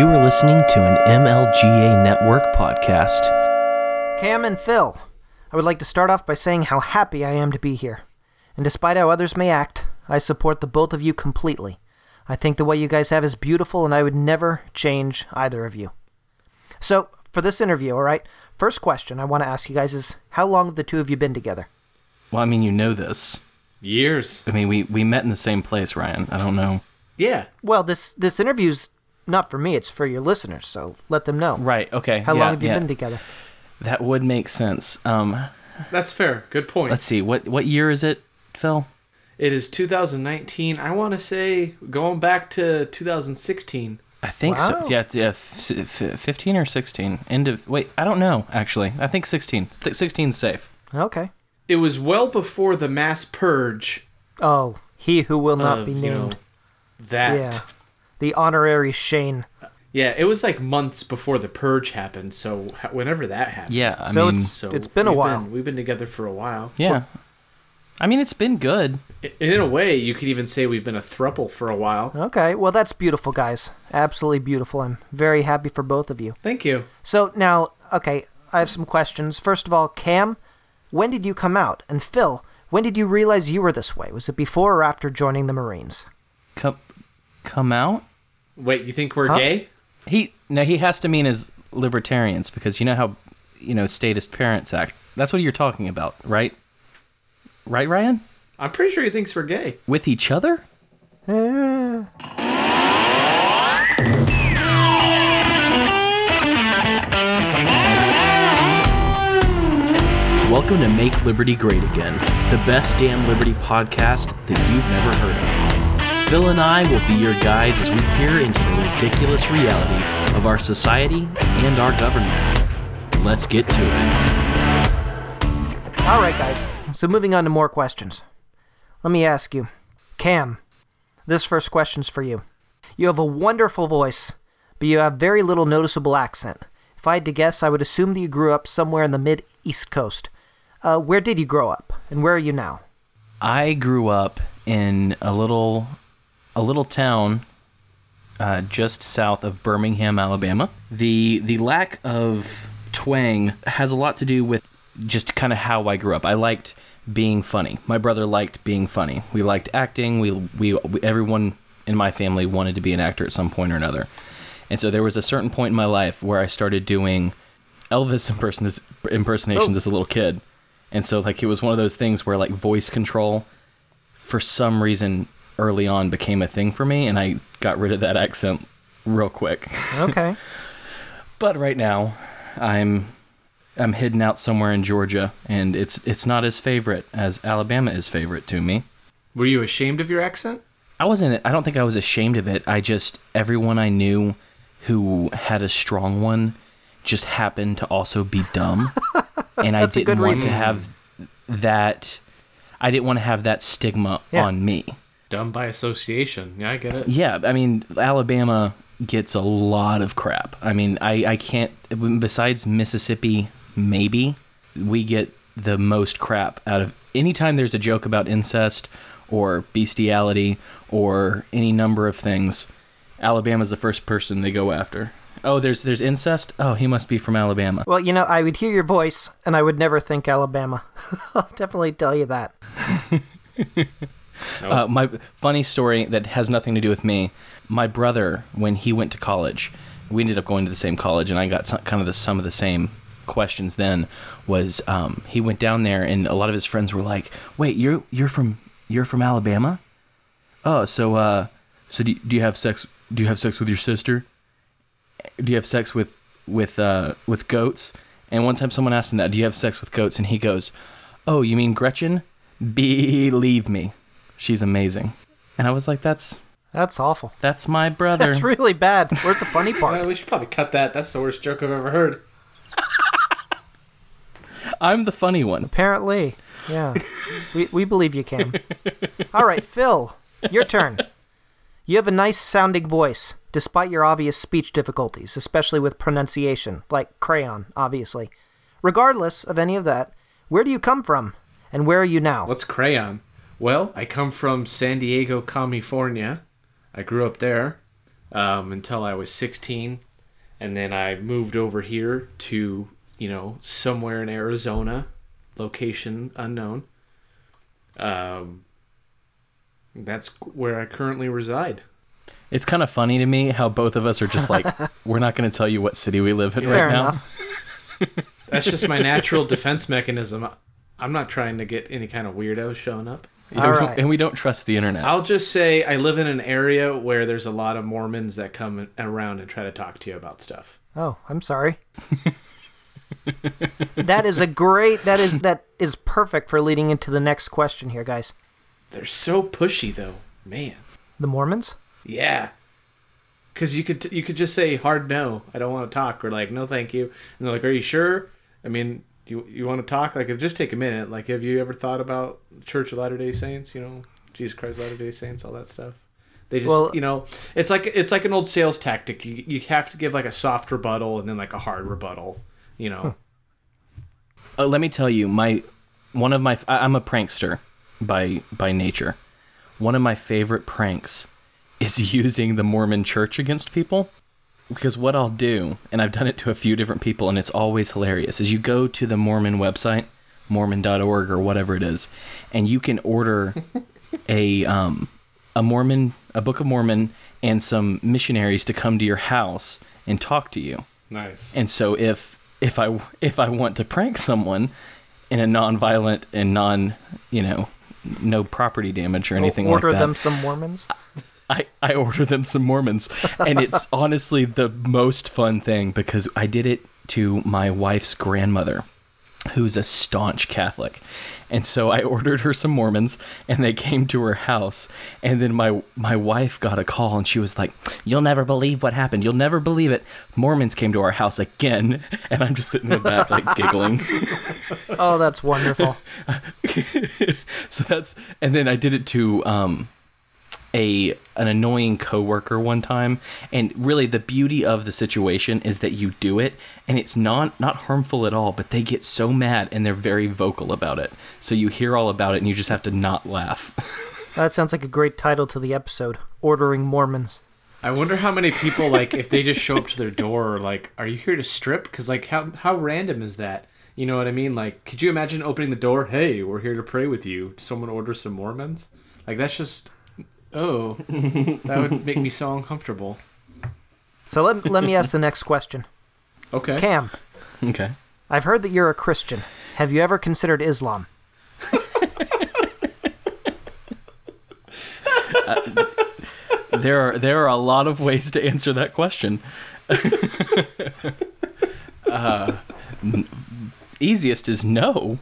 You are listening to an MLGA Network podcast. Cam and Phil, I would like to start off by saying how happy I am to be here. And despite how others may act, I support the both of you completely. I think the way you guys have is beautiful, and I would never change either of you. So, for this interview, all right, first question I want to ask you guys is how long have the two of you been together? Well, I mean, you know this. Years. I mean, we, we met in the same place, Ryan. I don't know. Yeah. Well, this this interview's not for me, it's for your listeners, so let them know. Right, okay. How yeah, long have you yeah. been together? That would make sense. Um, That's fair. Good point. let's see. What what year is it, Phil? it is 2019. I want to say going back to 2016. I think Wow. so. Yeah, yeah, f- f- 15 or 16. End of Wait, I don't know actually. I think 16. Th- 16's safe. Okay. It was well before the mass purge Oh, he who will not of, be you know, named. that. Yeah. The honorary Shane. Yeah, it was like months before the purge happened. So whenever that happened. Yeah, I So mean, it's- So It's been a we've while. we've been together for a while. yeah. I mean, it's been good. In a way, you could even say we've been a thruple for a while. Okay, well, that's beautiful, guys. Absolutely beautiful. I'm very happy for both of you. Thank you. So, now, okay, I have some questions. First of all, Cam, when did you come out? And Phil, when did you realize you were this way? Was it before or after joining the Marines? Come come out? Wait, you think we're Huh? gay? He no, he has to mean as libertarians because you know how you know statist parents act. That's what you're talking about, right? Right, Ryan? I'm pretty sure he thinks we're gay. With each other? Welcome to Make Liberty Great Again, the best damn Liberty podcast that you've never heard of. Phil and I will be your guides as we peer into the ridiculous reality of our society and our government. Let's get to it. all right, guys. So, moving on to more questions. Let me ask you, Cam, this first question's for you. You have a wonderful voice, but you have very little noticeable accent. If I had to guess, I would assume that you grew up somewhere in the mid East Coast. Uh, where did you grow up, and where are you now? I grew up in a little a little town uh, just south of Birmingham, Alabama. The the lack of twang has a lot to do with just kind of how I grew up. I liked being funny. My brother liked being funny. We liked acting. We we, we everyone in my family wanted to be an actor at some point or another. And so there was a certain point in my life where I started doing Elvis imperson- impersonations Oh. as a little kid. And so like it was one of those things where like voice control for some reason early on became a thing for me and I got rid of that accent real quick. Okay. But right now I'm I'm hidden out somewhere in Georgia and it's it's not as favorite as Alabama is favorite to me. Were you ashamed of your accent? I wasn't I don't think I was ashamed of it. I just everyone I knew who had a strong one just happened to also be dumb. and I didn't want reason. to have that I didn't want to have that stigma Yeah. on me. Dumb by association. Yeah, I get it. Yeah, I mean Alabama gets a lot of crap. I mean, I I can't besides Mississippi maybe we get the most crap out of anytime there's a joke about incest or bestiality or any number of things. Alabama's the first person they go after. Oh, there's there's incest. Oh, he must be from Alabama. Well, you know, I would hear your voice, and I would never think Alabama. I'll definitely tell you that. Uh, my funny story that has nothing to do with me. My brother, when he went to college, we ended up going to the same college, and I got some, kind of the, some of the same questions. Then was um, he went down there, and a lot of his friends were like, "Wait, you're you're from you're from Alabama? Oh, so uh, so do do you have sex? Do you have sex with your sister? Do you have sex with with uh, with goats?" And one time, someone asked him that, "Do you have sex with goats?" And he goes, "Oh, you mean Gretchen? Believe me." She's amazing. And I was like, that's That's awful. that's my brother. That's really bad. Where's the funny Well, part? we should probably cut that. That's the worst joke I've ever heard. I'm the funny one. Apparently. Yeah. we, we believe you can. All right, Phil, your turn. You have a nice sounding voice, despite your obvious speech difficulties, especially with pronunciation, like crayon, obviously. Regardless of any of that, where do you come from? And where are you now? What's crayon? Well, I come from San Diego, California. I grew up there. um, until I was 16, and then I moved over here to you know somewhere in Arizona, location unknown. Um, that's where I currently reside. It's kind of funny to me how both of us are just like, we're not going to tell you what city we live in Fair right now. That's just my natural defense mechanism. I'm not trying to get any kind of weirdo showing up. Yeah, All we- right. And we don't trust the internet. I'll just say I live in an area where there's a lot of Mormons that come around and try to talk to you about stuff. Oh, I'm sorry. that is a great. That is that is perfect for leading into the next question here, guys. They're so pushy though, man. The Mormons. Yeah. Cause you could you could just say hard no, I don't want to talk, or like no thank you, and they're like, are you sure? I mean, you you want to talk? Like, it'll just take a minute. Like, have you ever thought about Church of Latter Day Saints? You know, Jesus Christ Latter Day Saints, all that stuff. They just, Well- you know, it's like it's like an old sales tactic. You you have to give like a soft rebuttal and then like a hard rebuttal. You know, Uh, let me tell you, my one of my I'm a prankster by by nature. One of my favorite pranks is using the Mormon Church against people. Because what I'll do, and I've done it to a few different people, and it's always hilarious, is you go to the Mormon website, Mormon.org or whatever it is, and you can order a um, a Mormon, a Book of Mormon, and some missionaries to come to your house and talk to you. nice. And so if if I if I want to prank someone in a non-violent and non, you know, no property damage or anything like that, Order them some Mormons. I, I order them some Mormons. And it's honestly the most fun thing because I did it to my wife's grandmother, who's a staunch Catholic. And so I ordered her some Mormons and they came to her house. And then my my wife got a call and she was like, You'll never believe what happened. You'll never believe it. Mormons came to our house again. And I'm just sitting in the back like giggling. Oh, that's wonderful. so that's and then I did it to um a an annoying coworker one time and really the beauty of the situation is that you do it and it's not not harmful at all but they get so mad and they're very vocal about it so you hear all about it and you just have to not laugh That sounds like a great title to the episode. Ordering Mormons. I wonder how many people like if they just show up to their door like, are you here to strip? Because like how how random is that? You know what I mean? Like, could you imagine opening the door? Hey, we're here to pray with you. Someone order some Mormons. Like that's just oh, that would make me so uncomfortable. So let, let me ask the next question. Okay. Cam, okay I've heard that you're a Christian. Have you ever considered Islam? there are there are a lot of ways to answer that question uh, n- easiest is no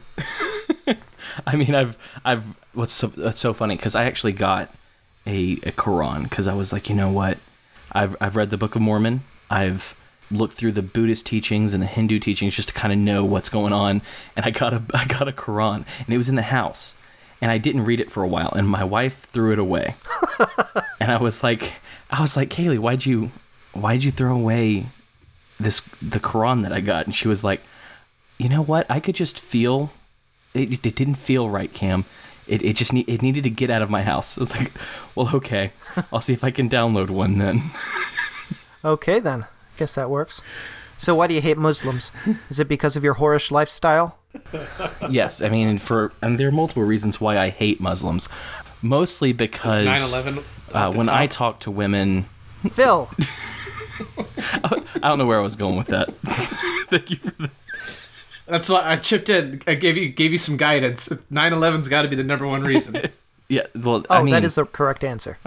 I mean, I've, I've. What's so that's so funny because I actually got a a Quran because I was like, you know what, I've I've read the Book of Mormon. I've looked through the Buddhist teachings and the Hindu teachings just to kind of know what's going on, and I got a I got a Quran, and it was in the house, and I didn't read it for a while, and my wife threw it away, and I was like, I was like, Kaylee, why'd you, why'd you throw away this the Quran that I got? And she was like, you know what, I could just feel it, it didn't feel right, Cam. It, it just need, it needed to get out of my house. I was like, well, okay, I'll see if I can download one then. Okay, then. Guess that works. So, why do you hate Muslims? Is it because of your whorish lifestyle? yes, I mean, for and there are multiple reasons why I hate Muslims. Mostly because 9/11. uh, when I talk to women, Phil, I don't know where I was going with that. Thank you for that. That's why I chipped in. I gave you gave you some guidance. 9/11's got to be the number one reason. Yeah, well, oh, I mean, that is the correct answer.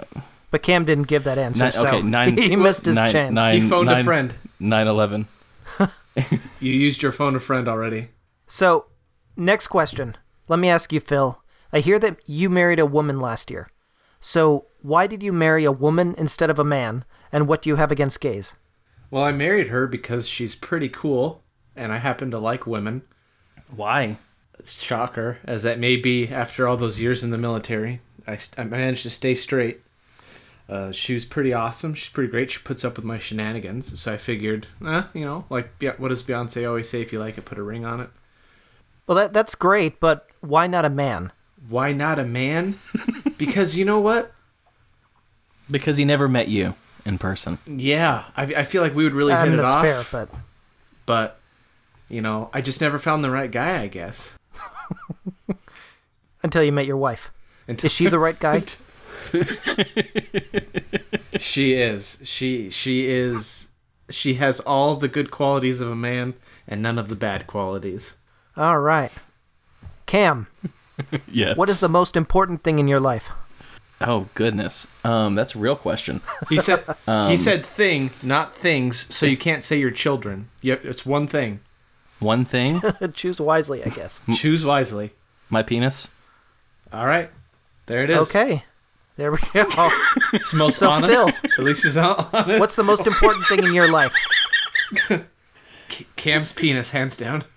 But Cam didn't give that answer, Nine- so okay, nine- he missed his nine- chance. nine- he phoned a friend. 9/11. You used your phone a friend already. So, next question. Let me ask you, Phil. I hear that you married a woman last year. So, why did you marry a woman instead of a man? And what do you have against gays? Well, I married her because she's pretty cool, and I happen to like women. Why? Shocker, as that may be after all those years in the military. I, I managed to stay straight. Uh, she was pretty awesome. She's pretty great. She puts up with my shenanigans. So I figured, eh, you know, like, yeah, what does Beyonce always say? If you like it, put a ring on it. Well, that that's great, but why not a man? Why not a man? because you know what? Because he never met you, in person. Yeah, I, I feel like we would really hit and it that's off. fair, but But you know, I just never found the right guy. I guess. until you met your wife. Until- Is she the right guy? She is. She she is. She has all the good qualities of a man and none of the bad qualities. All right. Cam, Yes. what is the most important thing in your life? Oh goodness. Um, that's a real question. He said Um, he said thing, not things. So you can't say your children. Yep, it's one thing. One thing, Choose wisely, I guess. Choose wisely. my penis. All right, there it is. Okay. There we go. it's the most So, honest. Phil. At least he's not honest. What's the most important thing in your life? Cam's penis, hands down.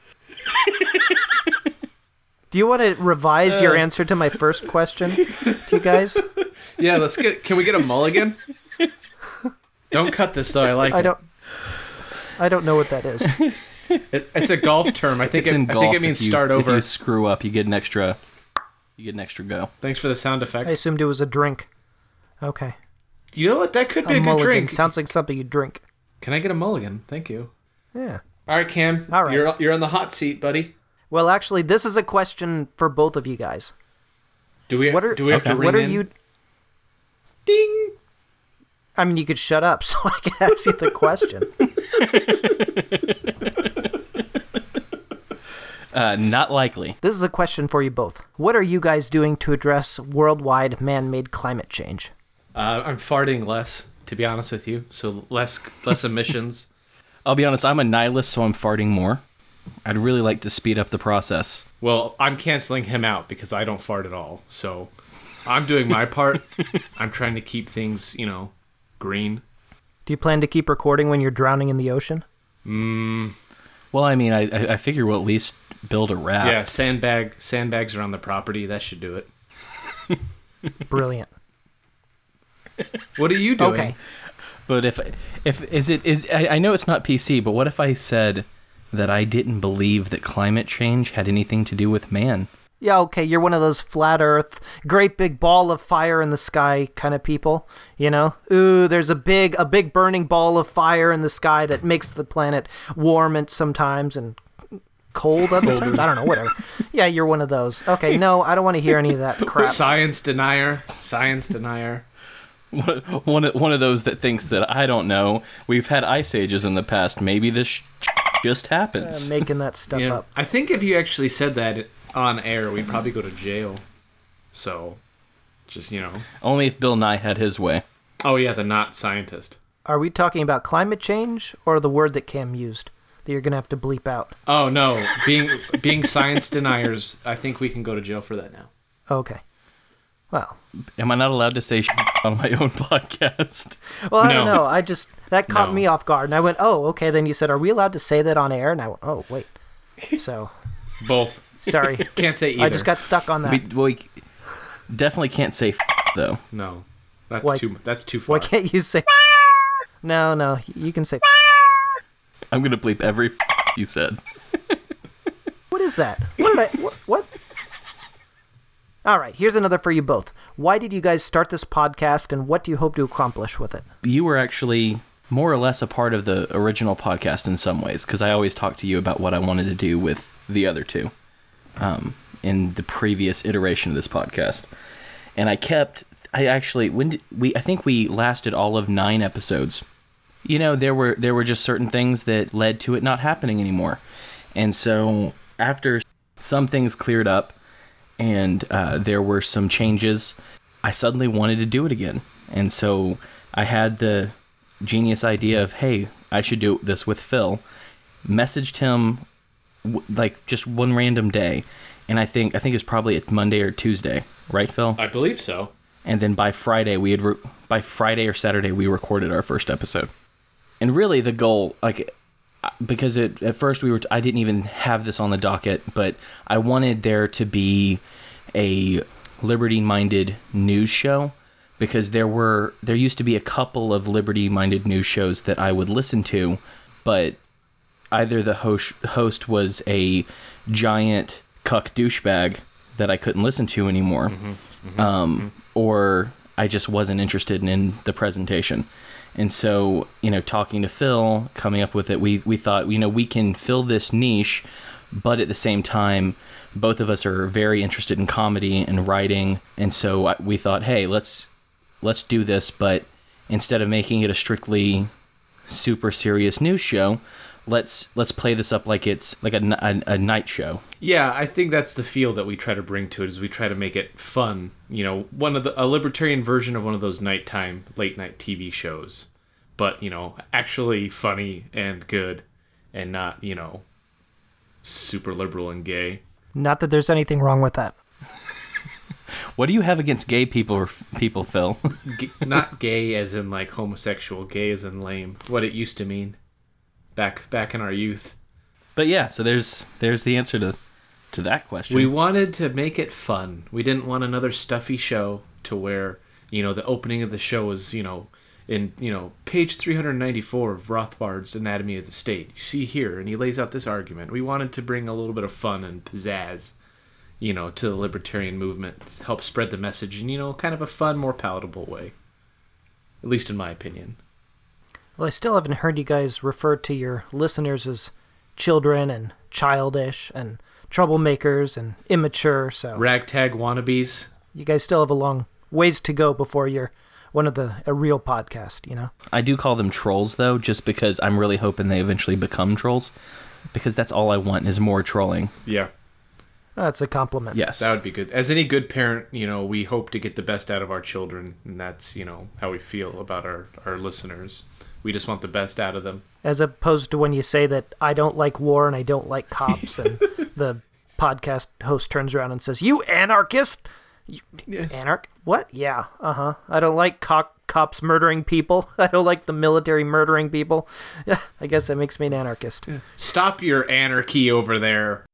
Do you want to revise your uh. answer to my first question, to you guys? Yeah, let's get. Can we get a mulligan? Don't cut this though. I like I it. don't. I don't know what that is. It, it's a golf term. I think It's it, in I golf. think it means if you, start If over. you screw up, you get an extra. You get an extra go. Thanks for the sound effect. I assumed it was a drink. Okay. You know what? That could be A a, good drink. sounds like something you drink. Can I get a mulligan? Thank you. Yeah. All right, Cam. All right. You're you're on the hot seat, buddy. Well, actually, this is a question for both of you guys. Do we What are do we have to Okay. ring what are in? you? Ding. I mean, you could shut up so I can ask you the question. Uh, not likely. This is a question for you both. What are you guys doing to address worldwide man-made climate change? Uh, I'm farting less, to be honest with you. So less less emissions. I'll be honest. I'm a nihilist, so I'm farting more. I'd really like to speed up the process. Well, I'm canceling him out because I don't fart at all. So I'm doing my part. I'm trying to keep things, you know, green. Do you plan to keep recording when you're drowning in the ocean? Mm. Well, I mean, I I I figure we'll at least build a raft. Yeah, sandbag sandbags around the property. That should do it. Brilliant. What are you doing? Okay. But if if is it is I, I know it's not PC, but what if I said that I didn't believe that climate change had anything to do with man? Yeah, okay, you're one of those flat earth, great big ball of fire in the sky kind of people, you know? Ooh, there's a big a big burning ball of fire in the sky that makes the planet warm and sometimes and cold other times. I don't know, whatever. Yeah, you're one of those. Okay, no, I don't want to hear any of that crap. Science denier. Science denier. One one of- one of those that thinks that I don't know. We've had ice ages in the past. Maybe this sh- just happens. making that stuff Yeah. up. I think if you actually said that on air, we'd probably go to jail. So, just you know. Only if Bill Nye had his way. Oh yeah, the not scientist. Are we talking about climate change or the word that Cam used that you're going to have to bleep out? Oh no, being being science deniers. I think we can go to jail for that now. Okay. Well, Am I not allowed to say sh- on my own podcast? well, I don't know. I just that caught No. me off guard, and I went, "Oh, okay." Then you said, "Are we allowed to say that on air?" And I went, "Oh, wait." So Both. sorry, Can't say either. I just got stuck on that. We, we definitely can't say f- though. no. That's Why- too. That's too far. Why can't you say? No, no, you can say. I'm gonna bleep every f- you said. What is that? What did I? What? what? All right, here's another for you both. Why did you guys start this podcast, and what do you hope to accomplish with it? You were actually more or less a part of the original podcast in some ways because I always talked to you about what I wanted to do with the other two um, in the previous iteration of this podcast, and I kept. I actually when did we I think we lasted all of nine episodes. You know there were there were just certain things that led to it not happening anymore, and so after some things cleared up and uh, there were some changes. I suddenly wanted to do it again, and so I had the genius idea of, hey, I should do this with Phil. Messaged him w- like just one random day, and I think I think it was probably a Monday or Tuesday, right, Phil? I believe so. and then by Friday we had re- by Friday or Saturday we recorded our first episode. And really the goal like because it, at first we were I didn't even have this on the docket, but I wanted there to be a liberty-minded news show because there were there used to be a couple of liberty-minded news shows that I would listen to, but either the host host was a giant cuck douchebag that I couldn't listen to anymore, mm-hmm. Mm-hmm. um, mm-hmm. or I just wasn't interested in, in the presentation. And so, you know, talking to Phil, coming up with it, we, we thought, you know, we can fill this niche, but at the same time, both of us are very interested in comedy and writing. And so I- we thought, hey, let's let's do this, but instead of making it a strictly super serious news show, let's let's play this up like it's like a night show. Yeah, I think that's the feel that we try to bring to it. Is we try to make it fun. You know, one of the a libertarian version of one of those nighttime late night TV shows, but you know, actually funny and good, and not you know, super liberal and gay. Not that there's anything wrong with that. What do you have against gay people people, Phil? G- not gay as in like homosexual, gay as in lame. What it used to mean, back back in our youth. but yeah, so there's there's the answer to to that question. We wanted to make it fun. We didn't want another stuffy show to where, you know, the opening of the show was, you know, in, you know, page 394 of Rothbard's Anatomy of the State. You see here, and he lays out this argument. We wanted to bring a little bit of fun and pizzazz, you know, to the libertarian movement, help spread the message in, you know, kind of a fun, more palatable way. At least in my opinion. Well, I still haven't heard you guys refer to your listeners as children and childish and troublemakers and immature, so Ragtag wannabes. you guys still have a long ways to go before you're one of the a real podcast, you know? I do call them trolls though, just because I'm really hoping they eventually become trolls, because that's all I want is more trolling. Yeah. That's a compliment. Yes, That would be good. As any good parent, you know, we hope to get the best out of our children, and that's, you know, how we feel about our, our listeners. We just want the best out of them. As opposed to when you say that I don't like war and I don't like cops, and the podcast host turns around and says, "You anarchist, you, anarch? What? Yeah, uh huh. I don't like co- cops murdering people. I don't like the military murdering people. Yeah, I guess that makes me an anarchist. Stop your anarchy over there.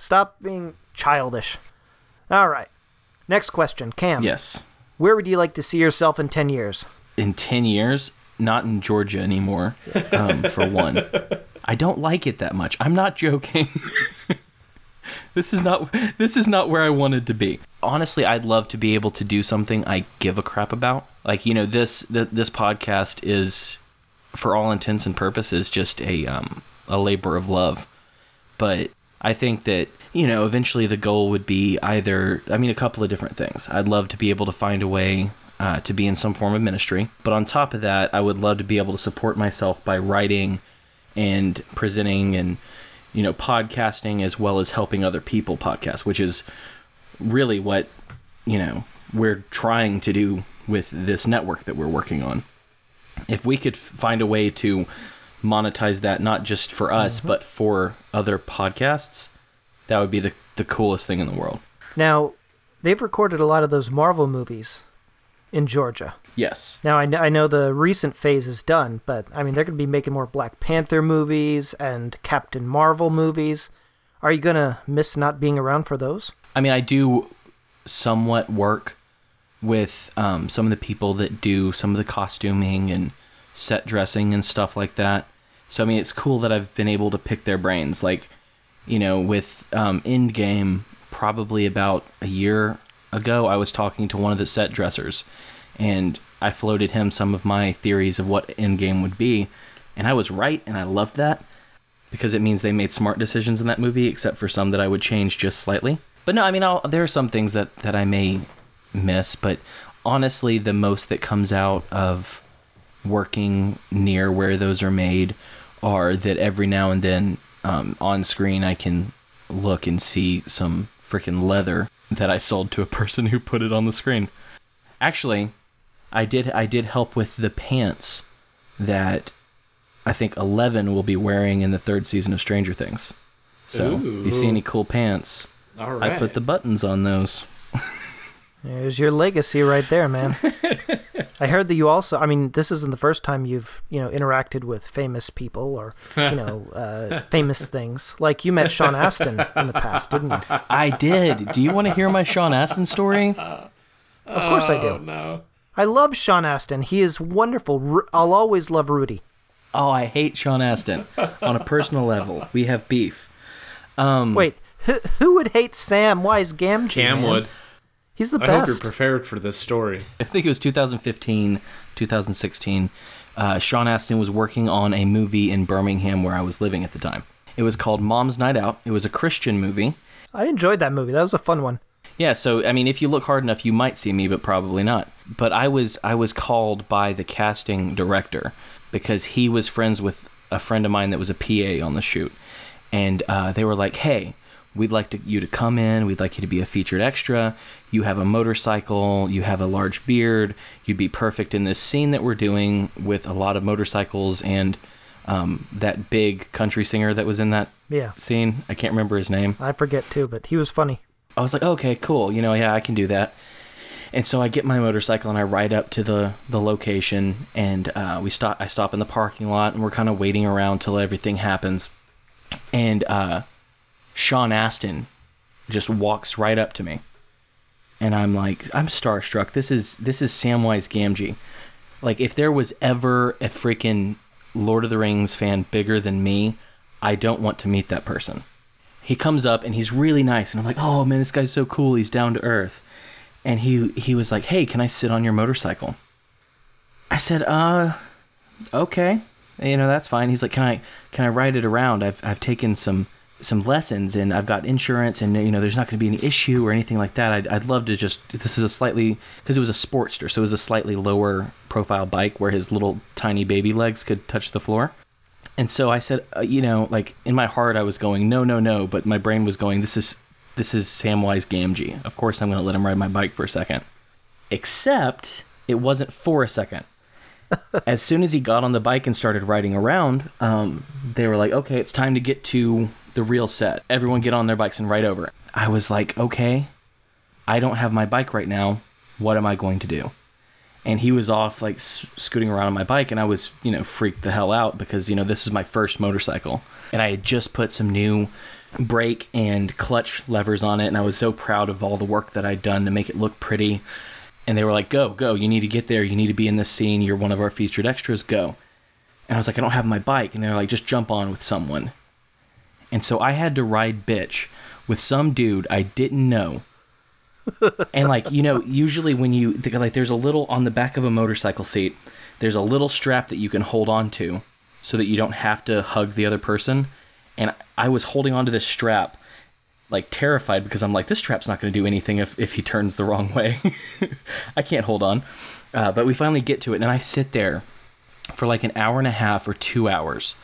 Stop being childish. All right. Next question, Cam. yes. Where would you like to see yourself in ten years? In ten years, not in Georgia anymore. Um, for one, I don't like it that much. I'm not joking. this is not this is not where I wanted to be. Honestly, I'd love to be able to do something I give a crap about. Like you know, this th- this podcast is, for all intents and purposes, just a um, a labor of love. But I think that you know, eventually the goal would be either. I mean, a couple of different things. I'd love to be able to find a way uh, to be in some form of ministry. But on top of that, I would love to be able to support myself by writing and presenting and you know podcasting as well as helping other people podcast, which is really what you know we're trying to do with this network that we're working on. If we could find a way to monetize that not just for us but for other podcasts, that would be the the coolest thing in the world. Now, they've recorded a lot of those Marvel movies in Georgia. Yes. Now, I, kn- I know the recent phase is done, but I mean, they're going to be making more Black Panther movies and Captain Marvel movies. Are you going to miss not being around for those? I mean, I do somewhat work with um, some of the people that do some of the costuming and set dressing and stuff like that. So I mean, it's cool that I've been able to pick their brains. Like, you know, with um, Endgame, probably about a year ago, I was talking to one of the set dressers, and I floated him some of my theories of what Endgame would be, and I was right, and I loved that because it means they made smart decisions in that movie, except for some that I would change just slightly. But no, I mean, I'll, there are some things that, that I may miss, but honestly, the most that comes out of working near where those are made are that every now and then um, on screen I can look and see some freaking leather that I sold to a person who put it on the screen. Actually, I did I did help with the pants that I think Eleven will be wearing in the third season of Stranger Things. So, if you see any cool pants, All right. I put the buttons on those. There's your legacy right there, man. I heard that you also, I mean, this isn't the first time you've, you know, interacted with famous people or, you know, uh, famous things. Like you met Sean Astin in the past, didn't you? I did. Do you want to hear my Sean Astin story? Of course I Oh do. no. I love Sean Astin. He is wonderful. I'll always love Rudy. Oh, I hate Sean Astin on a personal level. We have beef. Um, Wait, who, who would hate Samwise Gamgee? Cam man? would. He's the I hope you're prepared for this story. I think it was 2015, 2016. Uh, Sean Astin was working on a movie in Birmingham where I was living at the time. It was called Mom's Night Out. It was a Christian movie. I enjoyed that movie. That was a fun one. Yeah, so I mean, if you look hard enough, you might see me, but probably not. But I was I was called by the casting director because he was friends with a friend of mine that was a PA on the shoot, and uh, they were like, "Hey, we'd like to, you to come in. We'd like you to be a featured extra. You have a motorcycle. You have a large beard. You'd be perfect in this scene that we're doing with a lot of motorcycles and um, that big country singer that was in that Yeah. scene. I can't remember his name." I forget too, but he was funny. I was like, okay, cool. You know, yeah, I can do that. And so I get my motorcycle and I ride up to the the location and uh, we stop. I stop in the parking lot and we're kind of waiting around till everything happens. And uh, Sean Astin just walks right up to me, and I'm like, I'm starstruck. This is this is Samwise Gamgee. Like, if there was ever a freaking Lord of the Rings fan bigger than me, I don't want to meet that person. He comes up and he's really nice. And i'm like oh man this guy's so cool. He's down to earth. And he he was like hey can i sit on your motorcycle? I said uh okay. You know that's fine. He's like can i can i ride it around? I've i've taken some some lessons and i've got insurance and you know there's not going to be any issue or anything like that i'd, I'd love to just this is a slightly because it was a sportster so it was a slightly lower profile bike where his little tiny baby legs could touch the floor and so I said, uh, you know, like in my heart, I was going, no, no, no, but my brain was going, this is this is Samwise Gamgee. Of course, I'm going to let him ride my bike for a second. Except it wasn't for a second. as soon as he got on the bike and started riding around, um, they were like, okay, it's time to get to the real set. Everyone get on their bikes and ride over. I was like, okay, I don't have my bike right now. What am I going to do? and he was off like scooting around on my bike and i was you know freaked the hell out because you know this is my first motorcycle and i had just put some new brake and clutch levers on it and i was so proud of all the work that i'd done to make it look pretty and they were like go go you need to get there you need to be in this scene you're one of our featured extras go and i was like i don't have my bike and they're like just jump on with someone and so i had to ride bitch with some dude i didn't know. And like you know usually when you like there's a little on the back of a motorcycle seat there's a little strap that you can hold on to so that you don't have to hug the other person. And i was holding onto this strap like terrified because i'm like this strap's not going to do anything if, if he turns the wrong way. I can't hold on. Uh, but we finally get to it and i sit there for like an hour and a half or two hours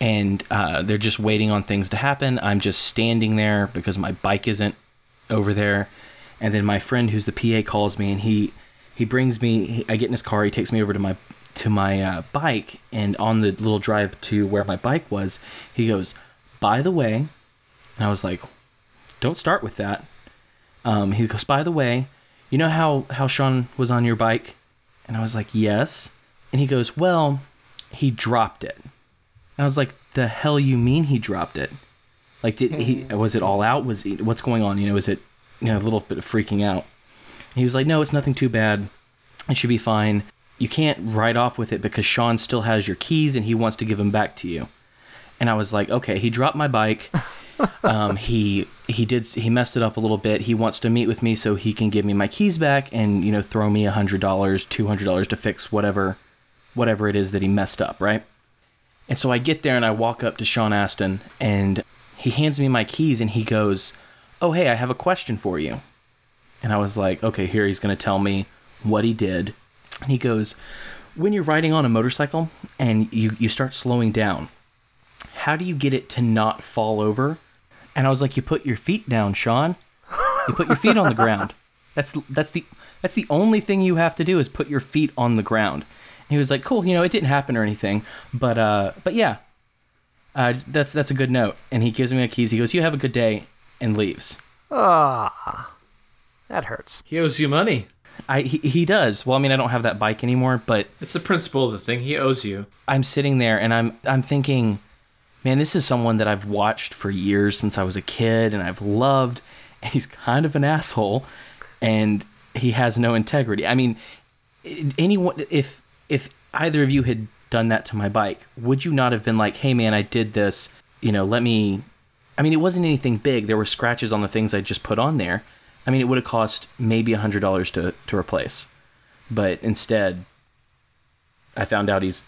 and uh, they're just waiting on things to happen. I'm just standing there because my bike isn't over there. And then my friend who's the PA calls me and he he brings me he, I get in his car he takes me over to my to my uh, bike. And on the little drive to where my bike was he goes by the way and I was like don't start with that. Um, he goes by the way you know how how Sean was on your bike? And I was like yes. And he goes well he dropped it I was like the hell you mean he dropped it like did he was it all out was he, what's going on you know is it you know, a little bit of freaking out. He was like, "No, it's nothing too bad. It should be fine. You can't ride off with it because Sean still has your keys and he wants to give them back to you." And I was like, "Okay." He dropped my bike. um, he he did he messed it up a little bit. He wants to meet with me so he can give me my keys back and you know throw me a hundred dollars, two hundred dollars to fix whatever whatever it is that he messed up, right? And so I get there and I walk up to Sean Astin and he hands me my keys and he goes, oh hey i have a question for you. And i was like okay here he's going to tell me what he did. And he goes when you're riding on a motorcycle and you, you start slowing down how do you get it to not fall over? And i was like you put your feet down sean. You put your feet on the ground. That's that's the that's the only thing you have to do is put your feet on the ground he was like cool you know it didn't happen or anything but uh but yeah uh, that's that's a good note and he gives me my keys he goes you have a good day and leaves Ah, that hurts. He owes you money. I he, he does. Well, I mean, I don't have that bike anymore, but It's the principle of the thing. He owes you. I'm sitting there and I'm I'm thinking, man, this is someone that I've watched for years since I was a kid and I've loved, and he's kind of an asshole, and he has no integrity. I mean, anyone if if either of you had done that to my bike, would you not have been like, hey man, I did this, you know, let me I mean, it wasn't anything big. There were scratches on the things I just put on there, I mean, it would have cost maybe a hundred dollars to to replace, but instead, I found out he's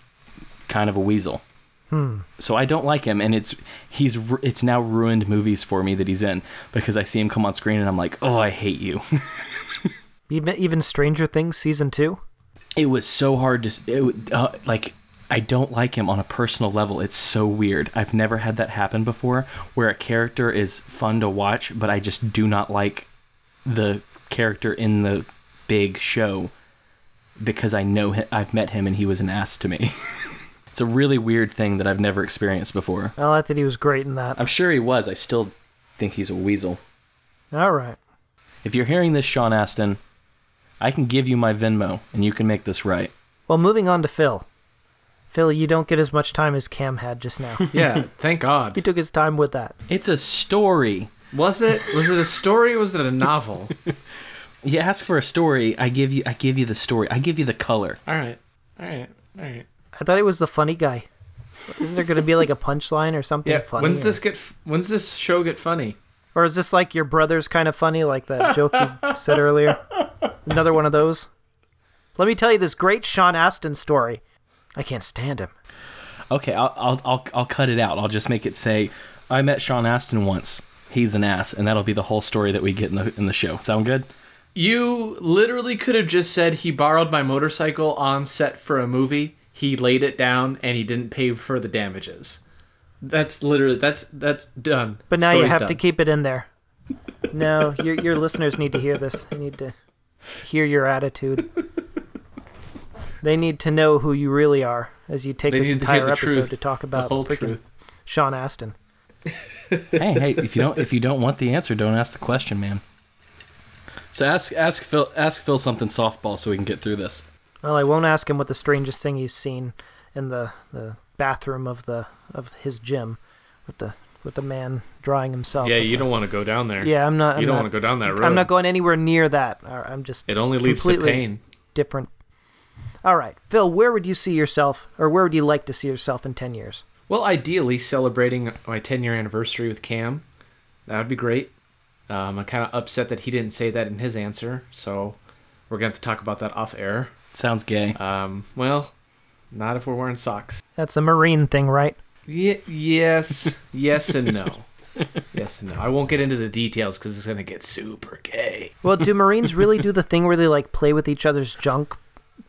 kind of a weasel. Hmm. So I don't like him, and it's he's it's now ruined movies for me that he's in because I see him come on screen and I'm like, oh, I hate you. Even even Stranger Things season two. It was so hard to it, uh, like i don't like him on a personal level. It's so weird. I've never had that happen before where a character is fun to watch but i just do not like the character in the big show because i know hi i've met him and he was an ass to me. It's a really weird thing that i've never experienced before. Well, I like that he was great in that. i'm sure he was. I still think he's a weasel. All right. if you're hearing this sean astin i can give you my venmo and you can make this right Well, moving on to Phil. Phil, you don't get as much time as Cam had just now. Yeah, thank God. he took his time with that. it's a story Was it was it a story or was it a novel? You ask for a story, I give you I give you the story. I give you the color. All right. All right. All right. I thought it was the funny guy. Isn't there going to be like a punchline or something Yeah. funny? When's or- this get f- when's this show get funny? Or is this like your brother's kind of funny, like that joke you said earlier? Another one of those? Let me tell you this great Sean Astin story. I can't stand him. Okay, I'll I'll I'll, I'll cut it out. I'll just make it say I met Sean Astin once. He's an ass, and that'll be the whole story that we get in the in the show. Sound good? You literally could have just said he borrowed my motorcycle on set for a movie. He laid it down and he didn't pay for the damages. That's literally that's that's done. But now you have done. to keep it in there. No, your your listeners need to hear this. They need to hear your attitude. They need to know who you really are as you take They this need to entire episode truth, to talk the about whole freaking truth. Sean Astin. hey, hey, if you don't if you don't want the answer, don't ask the question, man. So ask ask Phil ask Phil something softball so we can get through this. Well, I won't ask him what the strangest thing he's seen in the, the bathroom of the of his gym with the with the man drying himself. Yeah, you the- don't want to go down there. Yeah, I'm not. I'm you don't not, want to go down that road. I'm not going anywhere near that. I'm just It only leads to pain. different. All right, Phil, where would you see yourself, or where would you like to see yourself in ten years? Well, ideally, celebrating my 10 year anniversary with Cam. That would be great. Um, I'm kind of upset that he didn't say that in his answer, so we're going to have to talk about that off air. Sounds gay. Um, well, not if we're wearing socks. That's a marine thing, right? Ye- yes, yes, and no. Yes and no. I won't get into the details because it's going to get super gay. Well, do Marines really do the thing where they like play with each other's junk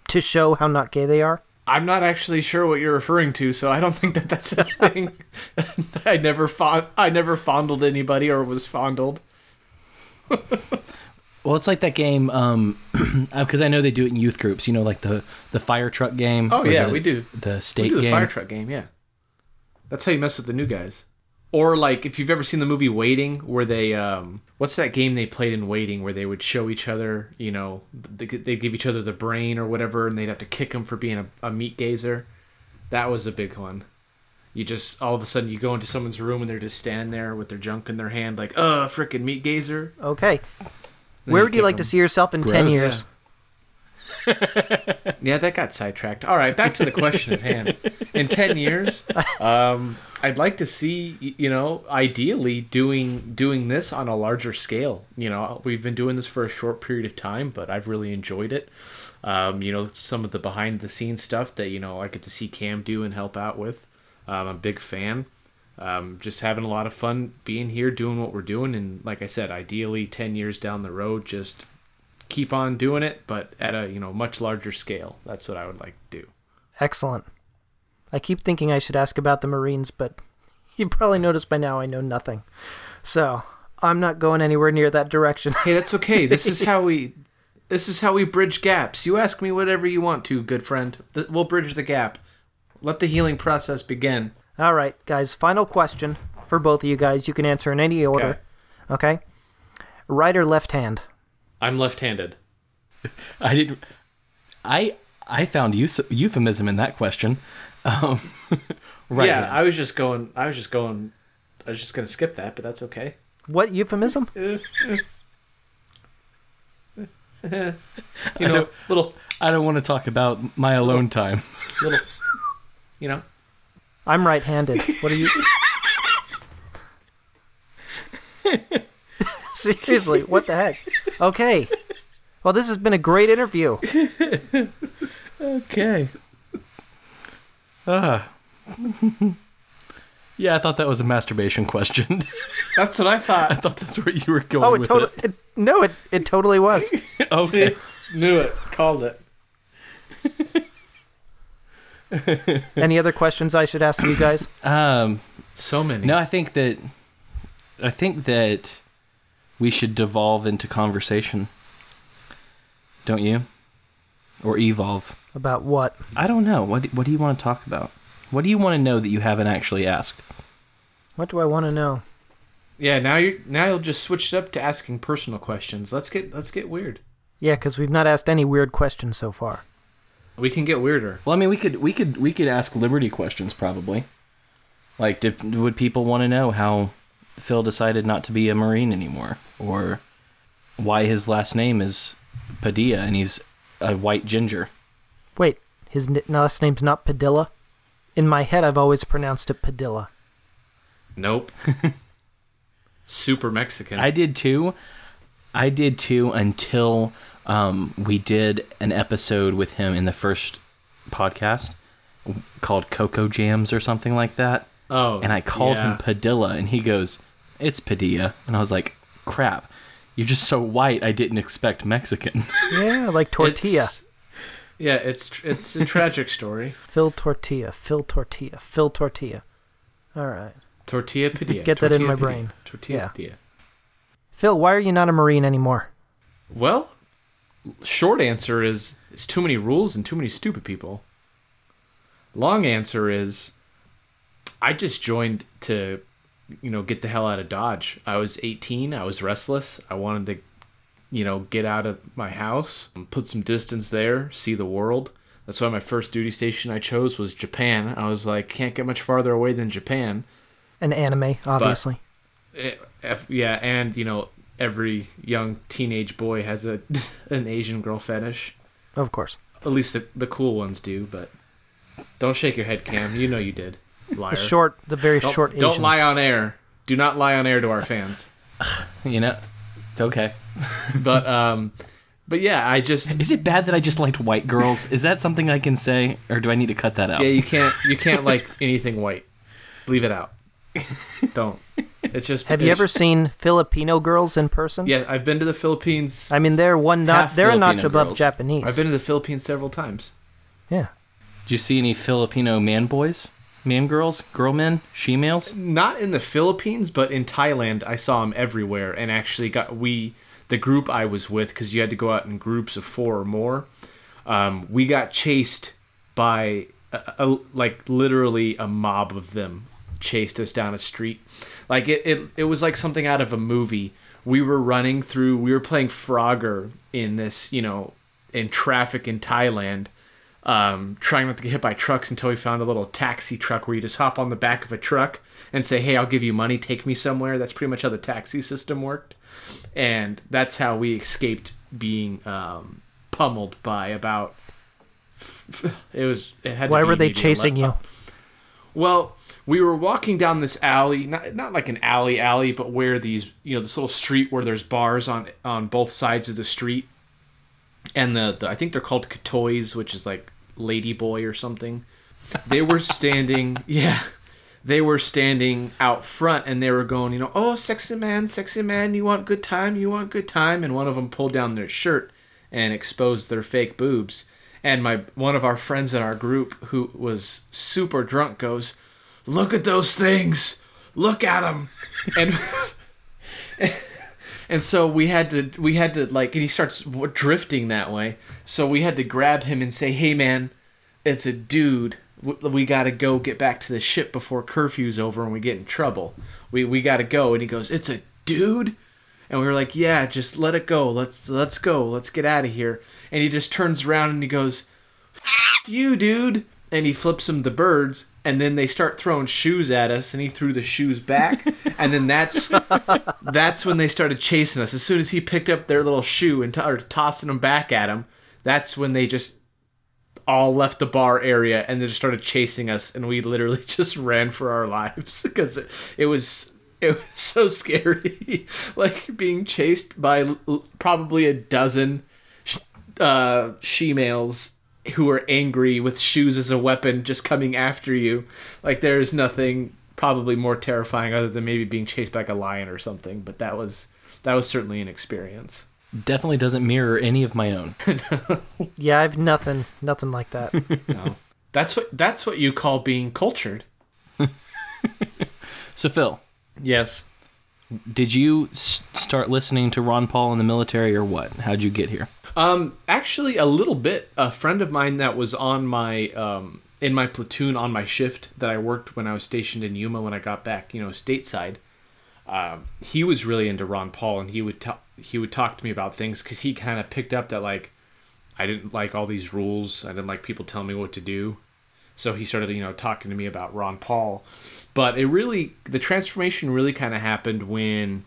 to show how not gay they are? I'm not actually sure what you're referring to, so I don't think that that's a thing. I never fond- I never fondled anybody or was fondled. Well, it's like that game um because I know they do it in youth groups. You know, like the the fire truck game. Oh yeah, the- we do. the We state do the game. fire truck game, yeah. That's how you mess with the new guys. Or like if you've ever seen the movie Waiting, where they um, what's that game they played in Waiting, where they would show each other, you know, they they give each other the brain or whatever, and they'd have to kick them for being a, a meat gazer. That was a big one. You just all of a sudden you go into someone's room and they're just standing there with their junk in their hand, like, uh, frickin' meat gazer. Okay. Then Where would you kick like to see yourself in ten years? Yeah, that got sidetracked. All right, back to the question at hand. In 10 years, um, I'd like to see, you know, ideally doing doing this on a larger scale. You know, we've been doing this for a short period of time, but I've really enjoyed it. Um, you know, some of the behind the scenes stuff that, you know, I get to see Cam do and help out with. Um, I'm a big fan. Um, just having a lot of fun being here, doing what we're doing. And like I said, ideally 10 years down the road, just keep on doing it, but at a, you know, much larger scale. That's what I would like to do. Excellent. I keep thinking I should ask about the Marines, but you probably noticed by now I know nothing. So I'm not going anywhere near that direction. Hey, that's okay. This is how we this is how we bridge gaps. You ask me whatever you want to, good friend. We'll bridge the gap. Let the healing process begin. All right, guys. Final question for both of you guys. You can answer in any order. Okay. Right or left hand? I'm left-handed. I didn't. I I found eus- euphemism in that question. Um, right. yeah, hand. I was just going I was just going I was just going to skip that, but that's okay. What euphemism? You know, little I don't want to talk about my alone time. little you know. I'm right-handed. What are you? Seriously, what the heck? Okay. Well, this has been a great interview. Okay. Ah. yeah, I thought that was a masturbation question. That's what I thought. I thought. thought that's where you were going Oh, it with totally. It, no, it it totally was. Okay. See? Knew it. Called it. Any other questions I should ask you guys? Um, So many. no, I think that I think that we should devolve into conversation. Don't you? Or evolve. About what? I don't know. What what do you want to talk about? What do you want to know that you haven't actually asked? What do I want to know? Yeah. Now you now you'll just switch it up to asking personal questions. Let's get let's get weird. Yeah, because we've not asked any weird questions so far. We can get weirder. Well, I mean, we could we could we could ask Liberty questions probably. Like, did, would people want to know how Phil decided not to be a Marine anymore, or why his last name is Padilla and he's a white ginger? Wait, his n- last name's not Padilla? In my head, I've always pronounced it Padilla. Nope. Super Mexican. I did too. I did too until um, we did an episode with him in the first podcast called Cocoa Jams or something like that. oh. and I called yeah. him Padilla, and he goes, "It's Padilla," and I was like, "Crap, you're just so white. I didn't expect Mexican." Yeah, like tortilla. It's- yeah, it's it's a tragic story. Phil Tortilla. Phil Tortilla. Phil Tortilla. All right. Tortilla padilla. Get that in my padilla, brain. Tortilla Yeah. padilla. Phil, why are you not a Marine anymore? Well, short answer is it's too many rules and too many stupid people. Long answer is I just joined to you know get the hell out of Dodge. I was 18, I was restless. I wanted to you know get out of my house, put some distance there, see the world. That's why my first duty station I chose was Japan. I was like can't get much farther away than Japan. An anime, obviously. Eh, F- yeah, and you know every young teenage boy has a an Asian girl fetish. Of course. At least the, the cool ones do, but don't shake your head, Cam. You know you did, liar. The short, the very don't, short don't Asians. lie on air. Do not lie on air to our fans. you know, it's okay. But um, but yeah, I just Is it bad that I just liked white girls? Is that something I can say, or do I need to cut that out? yeah you can't you can't like anything white. Leave it out. Don't. It's just. Have you ever seen Filipino girls in person? Yeah, I've been to the Philippines. I mean, they're one not they're a notch above girls. Japanese. I've been to the Philippines several times. yeah. Do you see any Filipino man boys, man girls, girl men, she males? not in the Philippines, but in Thailand, I saw them everywhere, and actually got we the group I was with because you had to go out in groups of four or more. Um, we got chased by a, a, like literally a mob of them chased us down a street. Like it, it, it was like something out of a movie. We were running through. We were playing Frogger in this, you know, in traffic in Thailand um, trying not to get hit by trucks until we found a little taxi truck where you just hop on the back of a truck and say, "Hey, I'll give you money, take me somewhere." That's pretty much how the taxi system worked, and that's how we escaped being um, pummeled by about. It was. It had. to Why were they chasing ele- you? Well, we were walking down this alley, not not like an alley alley, but where these you know this little street where there's bars on on both sides of the street, and the, the I think they're called kathoeys, which is like ladyboy or something. They were standing, yeah, they were standing out front, and they were going, you know, oh, sexy man, sexy man, you want good time, you want good time, and one of them pulled down their shirt and exposed their fake boobs. And my one of our friends in our group who was super drunk goes, "Look at those things! Look at them!" And and so we had to we had to like and he starts drifting that way. So we had to grab him and say, "Hey man, it's a dude. We got to go get back to the ship before curfew's over and we get in trouble. We we got to go." And he goes, "It's a dude?" And we were like, "Yeah, just let it go. Let's let's go. Let's get out of here." And he just turns around and he goes, "F- "You, dude." And he flips him the birds and then they start throwing shoes at us and he threw the shoes back and then that's that's when they started chasing us. As soon as he picked up their little shoe and t- or tossing them back at him, that's when they just all left the bar area and they just started chasing us and we literally just ran for our lives because it, it was It was so scary, like being chased by l- probably a dozen sh- uh, she-males who are angry with shoes as a weapon, just coming after you. Like there's nothing probably more terrifying other than maybe being chased by like a lion or something. But that was that was certainly an experience. Definitely doesn't mirror any of my own. Yeah, I've nothing, nothing like that. No, that's what that's what you call being cultured. So Phil, Yes. did you s- start listening to Ron Paul in the military or what? How'd you get here? Um, actually, a little bit. A friend of mine that was on my um in my platoon on my shift that I worked when I was stationed in Yuma when I got back, you know, stateside. Um, he was really into Ron Paul, and he would talk. He would talk to me about things because he kind of picked up that like I didn't like all these rules. I didn't like people telling me what to do. So he started, you know, talking to me about Ron Paul. But it really, the transformation really kind of happened when,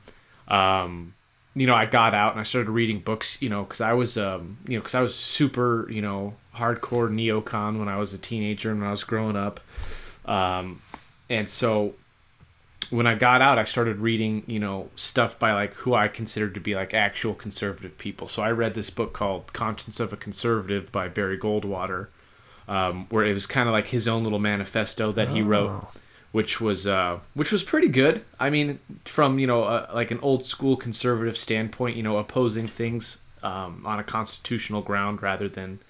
um, you know, I got out and I started reading books, you know, because I was, um, you know, because I was super, you know, hardcore neocon when I was a teenager and when I was growing up. Um, and so when I got out, I started reading, you know, stuff by like who I considered to be like actual conservative people. So I read this book called Conscience of a Conservative by Barry Goldwater, um, where it was kind of like his own little manifesto that he wrote, which was uh, which was pretty good. I mean, from you know uh, like an old school conservative standpoint, you know, opposing things um, on a constitutional ground rather than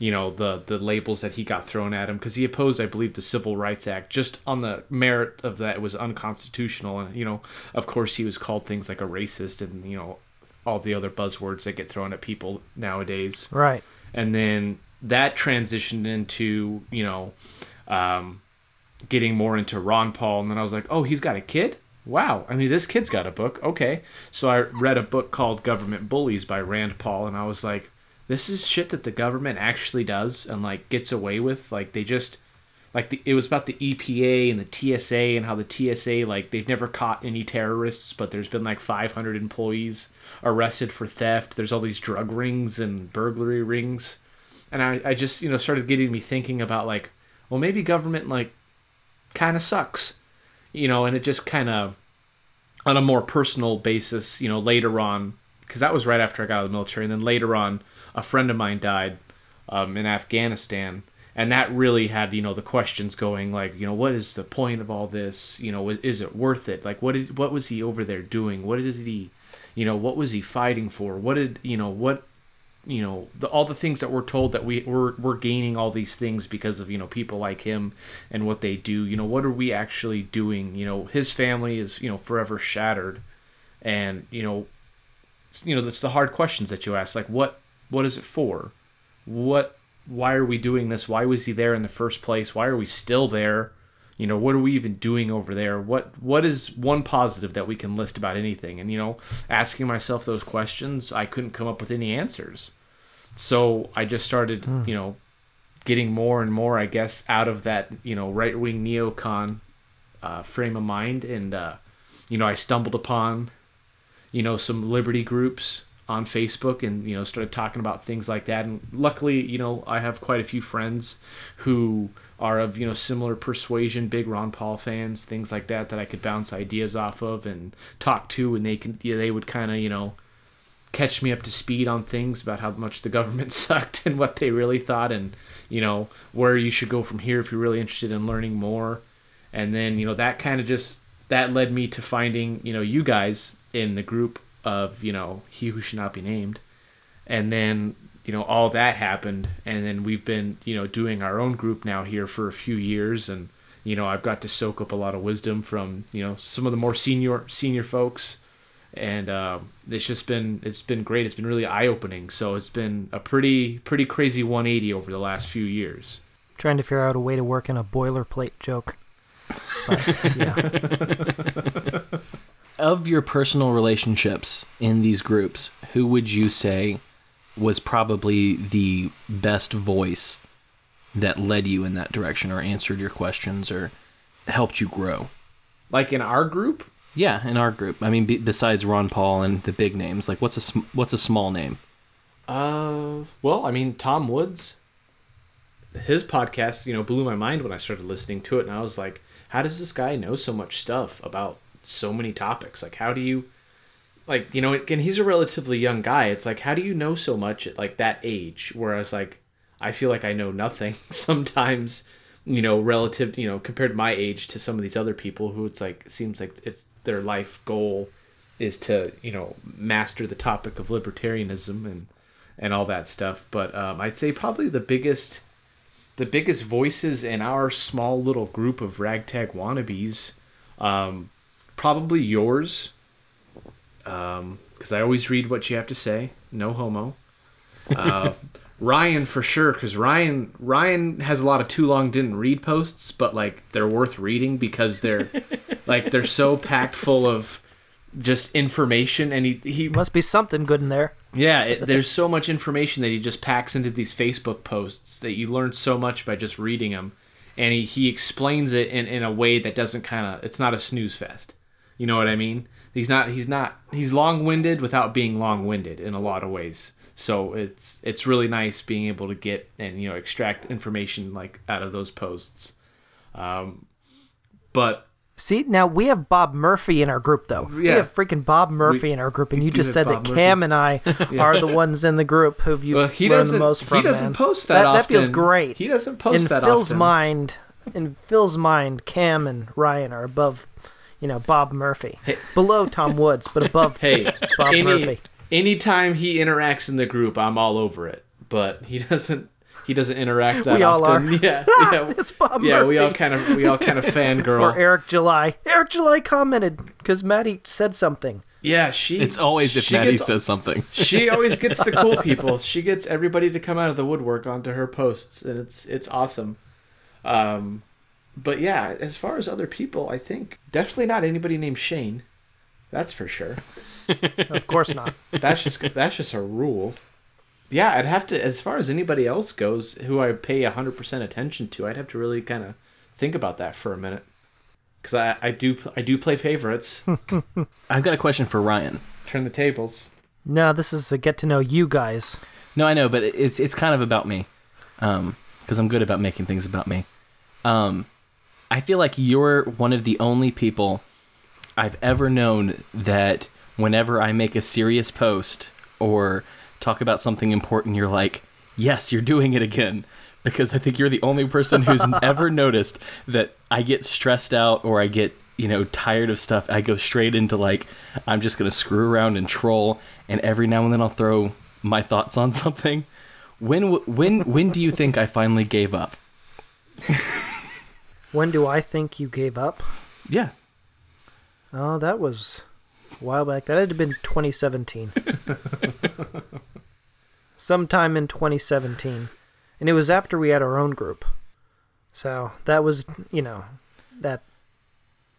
you know the the labels that he got thrown at him because he opposed i believe the civil rights act just on the merit of that it was unconstitutional and you know of course he was called things like a racist and you know all the other buzzwords that get thrown at people nowadays right. and then that transitioned into you know um, getting more into ron paul. And then i was like oh he's got a kid? Wow. I mean this kid's got a book. Okay. So i read a book called government bullies by rand paul. And i was like this is shit that the government actually does and like gets away with. Like they just like the, it was about the EPA and the TSA and how the TSA like they've never caught any terrorists but there's been like 500 employees arrested for theft. There's all these drug rings and burglary rings and I, I just you know started getting me thinking about like well maybe government like kind of sucks you know and it just kind of on a more personal basis you know later on because that was right after I got out of the military and then later on a friend of mine died um, in Afghanistan and that really had you know the questions going like you know what is the point of all this? You know is it worth it? Like what did what was he over there doing? What did he you know what was he fighting for? What did you know what you know the, all the things that we're told that we we're, we're gaining all these things because of you know people like him and what they do. You know what are we actually doing? You know his family is you know forever shattered. And you know you know that's the hard questions that you ask. Like what what is it for? What why are we doing this? Why was he there in the first place? Why are we still there you know what are we even doing over there? What what is one positive that we can list about anything? And you know asking myself those questions i couldn't come up with any answers. So i just started you know getting more and more i guess out of that you know right wing neocon uh, frame of mind. And uh, you know i stumbled upon you know some liberty groups on Facebook and you know started talking about things like that. And luckily you know I have quite a few friends who are of you know similar persuasion big Ron Paul fans things like that that I could bounce ideas off of and talk to and they can yeah, they would kind of you know catch me up to speed on things about how much the government sucked and what they really thought and you know where you should go from here if you're really interested in learning more. And then you know that kind of just that led me to finding you know you guys in the group of you know he who should not be named. And then you know all that happened. And then we've been you know doing our own group now here for a few years. And you know I've got to soak up a lot of wisdom from you know some of the more senior senior folks. And uh, it's just been it's been great. It's been really eye-opening. So it's been a pretty pretty crazy 180 over the last few years. Trying to figure out a way to work in a boilerplate joke. But, yeah. Of your personal relationships in these groups, who would you say was probably the best voice that led you in that direction or answered your questions or helped you grow? like in our group Yeah, in our group. I mean, be, besides Ron Paul and the big names, like what's a sm- what's a small name? Uh, well, I mean, Tom Woods, his podcast, you know, blew my mind when I started listening to it, and I was like, how does this guy know so much stuff about so many topics. Like, how do you, like, you know, again, he's a relatively young guy. It's like, how do you know so much at like that age? Whereas, like, I feel like I know nothing sometimes, you know, relative, you know, compared to my age to some of these other people who it's like, seems like it's their life goal is to, you know, master the topic of libertarianism and, and all that stuff. But um, I'd say probably the biggest the biggest voices in our small little group of ragtag wannabes, um, probably yours, because um, I always read what you have to say. No homo. Uh, Ryan for sure, because Ryan Ryan has a lot of too long didn't read posts, but like they're worth reading because they're like they're so packed full of just information, and he he Must be something good in there. yeah, it, there's so much information that he just packs into these Facebook posts that you learn so much by just reading them, and he, he explains it in, in a way that doesn't kind of it's not a snooze fest. You know what I mean? He's not he's not he's long winded without being long winded in a lot of ways. So it's it's really nice being able to get and you know extract information like out of those posts. Um, but See, now we have Bob Murphy in our group, though. We Yeah. have freaking Bob Murphy We- in our group, and you just said Bob that Cam and I are the ones in the group who you well, he learned doesn't the most from. he doesn't man. post that, often. That feels great. He doesn't post in that Phil's often. mind, in Phil's mind, Cam and Ryan are above, you know, Bob Murphy, below Tom Woods, but above Hey, Bob any, Murphy. anytime he interacts in the group, I'm all over it. But he doesn't. He doesn't interact that We all often. are. Yeah, yeah. It's Bob yeah, we all kind of we all kind of fangirl. Or. Eric July. Eric July commented because Maddie said something. Yeah, she. It's always if Maddie gets- says something. She always gets the cool people. She gets everybody to come out of the woodwork onto her posts, and it's it's awesome. Um, but yeah, as far as other people, I think definitely not anybody named Shane. That's for sure. Of course not. That's just that's just a rule. Yeah, I'd have to as far as anybody else goes who I pay 100% attention to, I'd have to really kind of think about that for a minute. Cuz I I do I do play favorites. I've got a question for Ryan. Turn the tables. No, this is a get to know you guys. No, I know, but it's it's kind of about me, um, because I'm good about making things about me. Um, I feel like you're one of the only people I've ever known that whenever I make a serious post or talk about something important, you're like, "Yes, you're doing it again." Because I think you're the only person who's ever noticed that I get stressed out or I get you know tired of stuff. I go straight into like I'm just gonna screw around and troll, and every now and then I'll throw my thoughts on something. When when when do you think I finally gave up? When do I think you gave up? Yeah, Oh, that was a while back. That had to have been 2017. Sometime in 2017. And it was after we had our own group. So that was, you know, that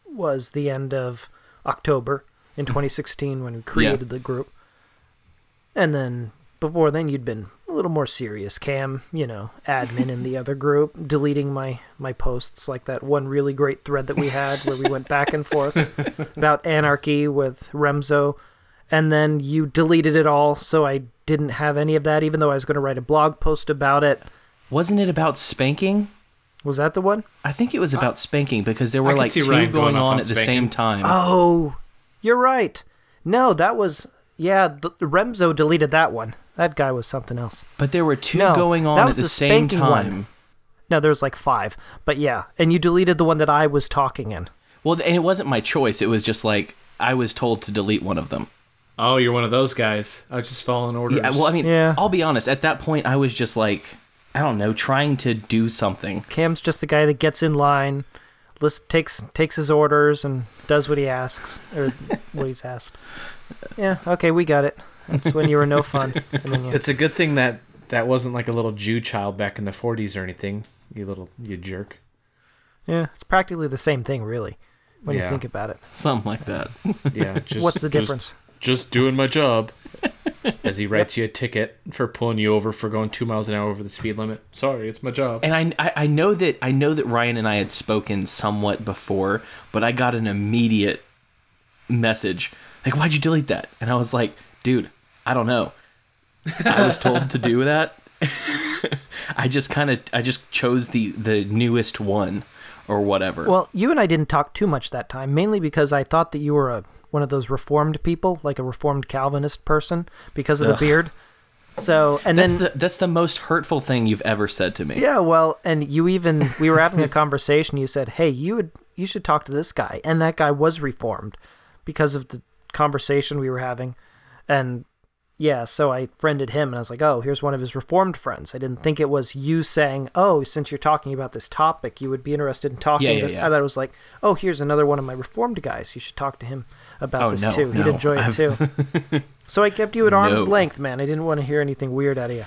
was the end of October in 2016 when we created the group. And then before then, you'd been a little more serious. Cam, you know, admin in the other group, deleting my, my posts like that one really great thread that we had where we went back and forth about anarchy with Remzo, and then you deleted it all, so I didn't have any of that, even though I was going to write a blog post about it. wasn't it about spanking? Was that the one? I think it was about spanking because there were like see two going going on on at the same time. Oh, you're right. No, that was yeah. The, Remzo deleted that one. That guy was something else. But there were two No, going on that at was the the same spanking one. time. No, was like five, but yeah, and you deleted the one that I was talking in. Well, and it wasn't my choice. It was just like I was told to delete one of them. Oh, you're one of those guys. I was just following orders. Yeah, well, I mean, Yeah. I'll be honest. At that point, I was just like, I don't know, trying to do something. Cam's just the guy that gets in line, list takes takes his orders and does what he asks or what he's asked. Yeah, okay, we got it. That's when you were no fun. And then you, it's a good thing that that wasn't like a little Jew child back in the 40s or anything. You little you jerk. yeah, it's practically the same thing, really, when you think about it. Something like that. Yeah. Just, What's the just- difference? Just doing my job. As he writes you a ticket for pulling you over for going two miles an hour over the speed limit. Sorry, it's my job. And I, I, I know that I know that Ryan and I had spoken somewhat before, but I got an immediate message like, "Why'd you delete that?" And I was like, "Dude, I don't know. I was told to do that. I just kind of I just chose the the newest one or whatever. Well, you and I didn't talk too much that time, mainly because I thought that you were a one of those reformed people, like a reformed Calvinist person, because of Ugh. the beard. So, and that's then the that's the most hurtful thing you've ever said to me. yeah, well, and you even we were having a conversation. You said, "Hey, you would you should talk to this guy," and that guy was reformed because of the conversation we were having, and yeah, so I friended him, and I was like, "Oh, here's one of his reformed friends." I didn't think it was you saying, "Oh, since you're talking about this topic, you would be interested in talking." Yeah, yeah, this. yeah. I thought it was like, "Oh, here's another one of my reformed guys. You should talk to him about Oh, this no, too. He'd enjoy it I've- too." so I kept you at arm's No. length, man. I didn't want to hear anything weird out of you.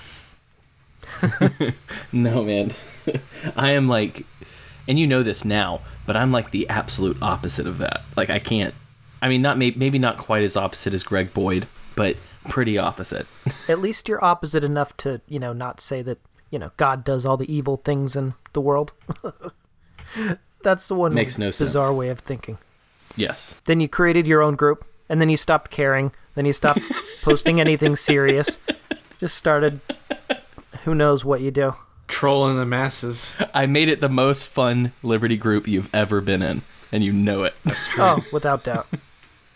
No, man. I am like, and you know this now, but I'm like the absolute opposite of that. Like, I can't. I mean, not maybe not quite as opposite as Greg Boyd, but pretty opposite. At least you're opposite enough to, you know, not say that, you know, God does all the evil things in the world. That's the one Makes no bizarre sense. way of thinking. Yes. Then you created your own group, and then you stopped caring. Then you stopped posting anything serious. Just started. Who knows what you do? Trolling the masses. I made it the most fun Liberty group you've ever been in, and you know it. That's true. Oh, without doubt.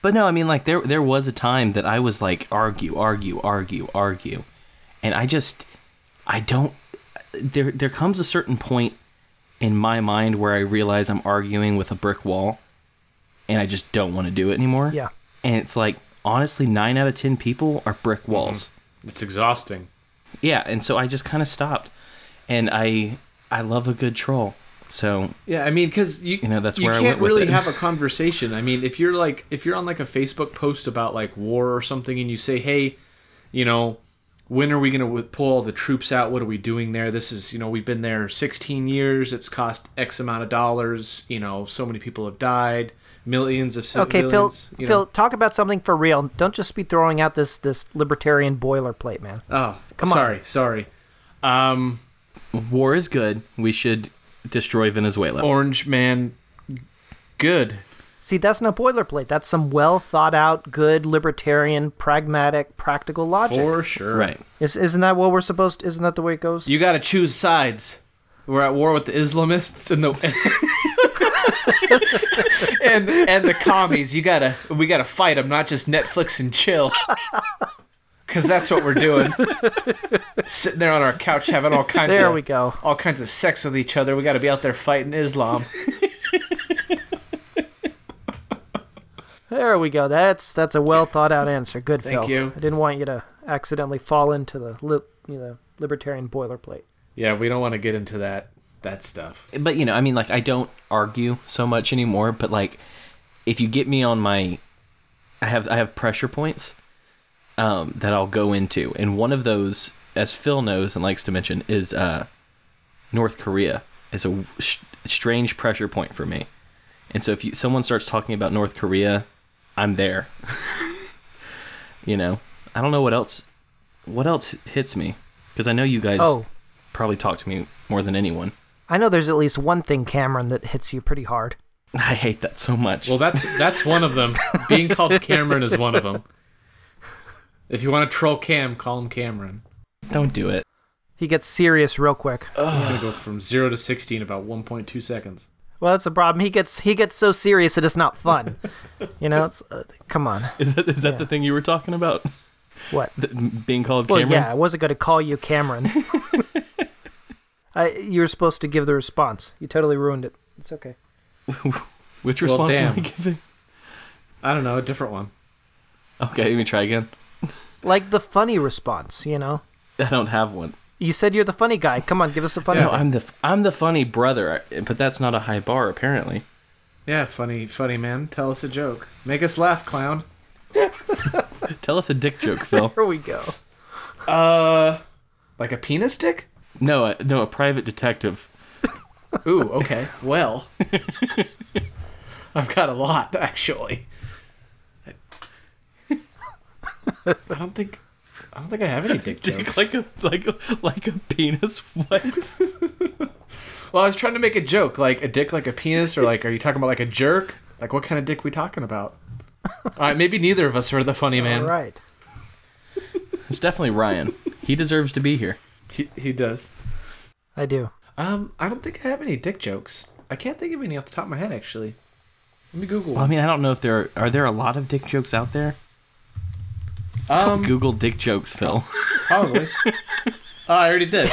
But no, I mean, like there there was a time that I was like argue, argue, argue, argue, and I just I don't. There there comes a certain point in my mind where I realize I'm arguing with a brick wall, and I just don't want to do it anymore. Yeah. And it's like honestly, nine out of ten people are brick mm-hmm. walls. It's exhausting. Yeah, and so I just kind of stopped, and I I love a good troll. So Yeah, I mean, because you You know, that's you where I can't went with really it. have a conversation. I mean, if you're like if you're on like a Facebook post about like war or something, and you say, hey, you know, when are we gonna pull all the troops out? What are we doing there? This is you know we've been there 16 years. It's cost X amount of dollars. You know, so many people have died. Millions of Okay, Phil. civilians, you Phil, know. talk about something for real. Don't just be throwing out this this libertarian boilerplate, man. Oh, Come on. sorry, sorry. Um, war is good. We should destroy Venezuela. Orange Man, good. See, that's not boilerplate. That's some well thought out, good libertarian, pragmatic, practical logic. For sure. right. Is, isn't that what we're supposed? Isn't that the way it goes? You got to choose sides. We're at war with the Islamists and the and and the commies. You gotta we gotta fight them, not just Netflix and chill. Cause that's what we're doing. Sitting there on our couch having all kinds there of we go. all kinds of sex with each other. We got to be out there fighting Islam. There we go. That's that's a well thought out answer. Good, Thank Phil. you. I didn't want you to accidentally fall into the li- you know libertarian boilerplate. Yeah, we don't want to get into that that stuff. but you know, I mean, like I don't argue so much anymore. But like, if you get me on my, I have I have pressure points, um, that I'll go into, and one of those, as Phil knows and likes to mention, is uh, North Korea is a sh- strange pressure point for me. And so if you, someone starts talking about North Korea, I'm there. you know, I don't know what else, what else hits me because I know you guys Oh, probably talk to me more than anyone. I know there's at least one thing, Cameron, that hits you pretty hard. I hate that so much. Well, that's that's one of them. Being called Cameron is one of them. If you want to troll Cam, call him Cameron. Don't do it. He gets serious real quick. It's gonna go from zero to sixty in about one point two seconds. Well, that's a problem. He gets he gets so serious that it's not fun. you know, it's, uh, come on. Is that is that Yeah. the thing you were talking about? What? The, being called Well, Cameron? yeah, I wasn't going to call you Cameron. I, you were supposed to give the response. You totally ruined it. It's okay. Which Well, response am I giving? I don't know, a different one. Okay, let me try again. Like the funny response, you know. I don't have one. You said you're the funny guy. Come on, give us a funny No, one. I'm the f- I'm the funny brother, but that's not a high bar apparently. Yeah, funny, funny man. Tell us a joke. Make us laugh, clown. Tell us a dick joke, Phil. Here we go. Uh, like a penis dick? no, a, no, a private detective. Ooh, okay. Well, I've got a lot actually. I don't think I don't think I have any dick jokes. like a like a like a penis. What? well, I was trying to make a joke, like a dick, like a penis, or like, are you talking about like a jerk? Like, what kind of dick we talking about? All right, maybe neither of us are the funny man. All right. It's definitely Ryan. He deserves to be here. He, he does. I do. Um, I don't think I have any dick jokes. I can't think of any off the top of my head actually. Let me Google. Well, I mean, I don't know if there are, are there a lot of dick jokes out there. Um, Google dick jokes, Phil. probably. oh, I already did.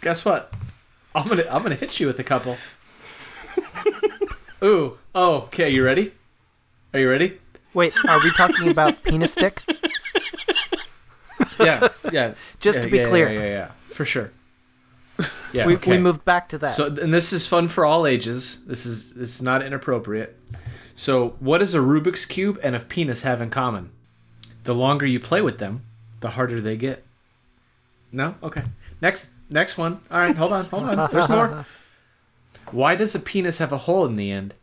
Guess what? I'm gonna I'm gonna hit you with a couple. Ooh. Oh. Okay. You ready? Are you ready? Wait, are we talking about penis stick? Yeah. Yeah. Just Yeah, to be yeah, clear. Yeah, yeah, yeah. For sure. Yeah. we, okay. we moved back to that. So, and this is fun for all ages. This is this is not inappropriate. So, what does a Rubik's cube and a penis have in common? The longer you play with them, the harder they get. No? Okay. Next next one. All right, hold on. Hold on. There's more. Why does a penis have a hole in the end?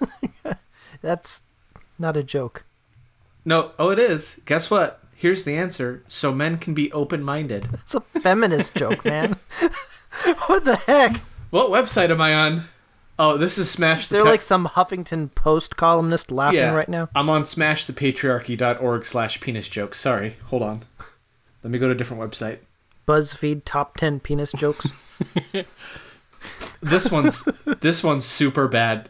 That's not a joke. No, oh it is. Guess what? Here's the answer. So men can be open-minded. It's a feminist joke, man. what the heck? What website am I on? Oh, this is Smash Is the there Pa- like some Huffington Post columnist laughing yeah, right now? I'm on smashthepatriarchy.org slash penis jokes. Sorry, hold on. Let me go to a different website. BuzzFeed top 10 penis jokes. This one's this one's super bad.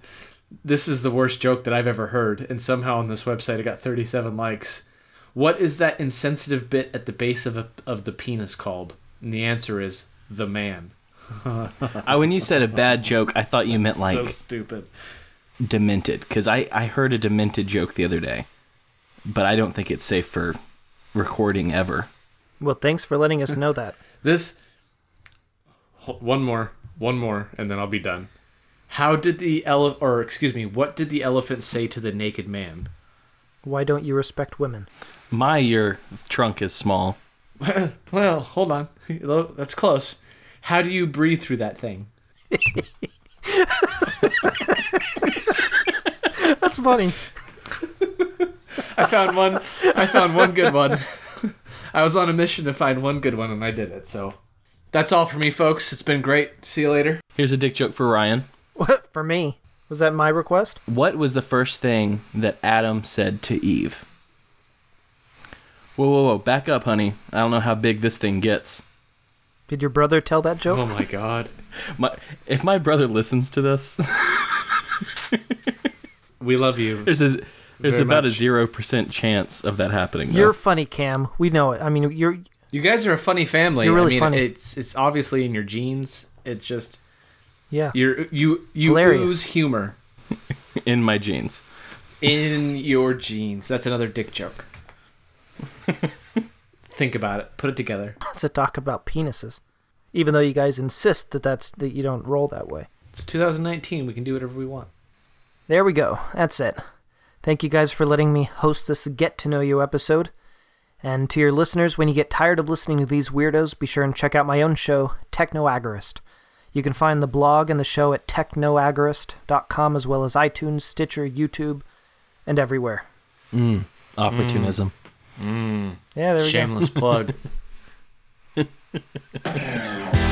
This is the worst joke that I've ever heard, and somehow on this website it got 37 likes. What is that insensitive bit at the base of a, of the penis called? And the answer is the man. I, uh, when you said a bad joke, I thought you meant like so stupid. demented, because I, I heard a demented joke the other day, but I don't think it's safe for recording ever. Well, thanks for letting us know that. This one more, one more, and then I'll be done. How did the ele- or excuse me, what did the elephant say to the naked man? Why don't you respect women? My your trunk is small. well, hold on, that's close. How do you breathe through that thing? That's funny. I found one. I found one good one. I was on a mission to find one good one, and I did it. So that's all for me, folks. It's been great. See you later. Here's a dick joke for Ryan. What for me? Was that my request? What was the first thing that Adam said to Eve? Whoa, whoa, whoa! Back up, honey. I don't know how big this thing gets. Did your brother tell that joke? Oh my god. My, if my brother listens to this, We love you. there's a, there's Very about a zero percent chance of that happening. though. You're funny, Cam. We know it. I mean, you're You guys are a funny family. You're really I mean, funny. It's it's obviously in your genes. It's just yeah. you're you you Hilarious. ooze humor in my genes. in your genes. That's another dick joke. Think about it. Put it together. to talk about penises, even though you guys insist that that's that you don't roll that way. It's 2019. We can do whatever we want. There we go. That's it. Thank you guys for letting me host this Get to Know You episode. And to your listeners, when you get tired of listening to these weirdos, be sure and check out my own show, Technoagorist. You can find the blog and the show at technoagorist.com as well as iTunes, Stitcher, YouTube, and everywhere. Mm, opportunism. Mm. Yeah, there we go. Shameless plug.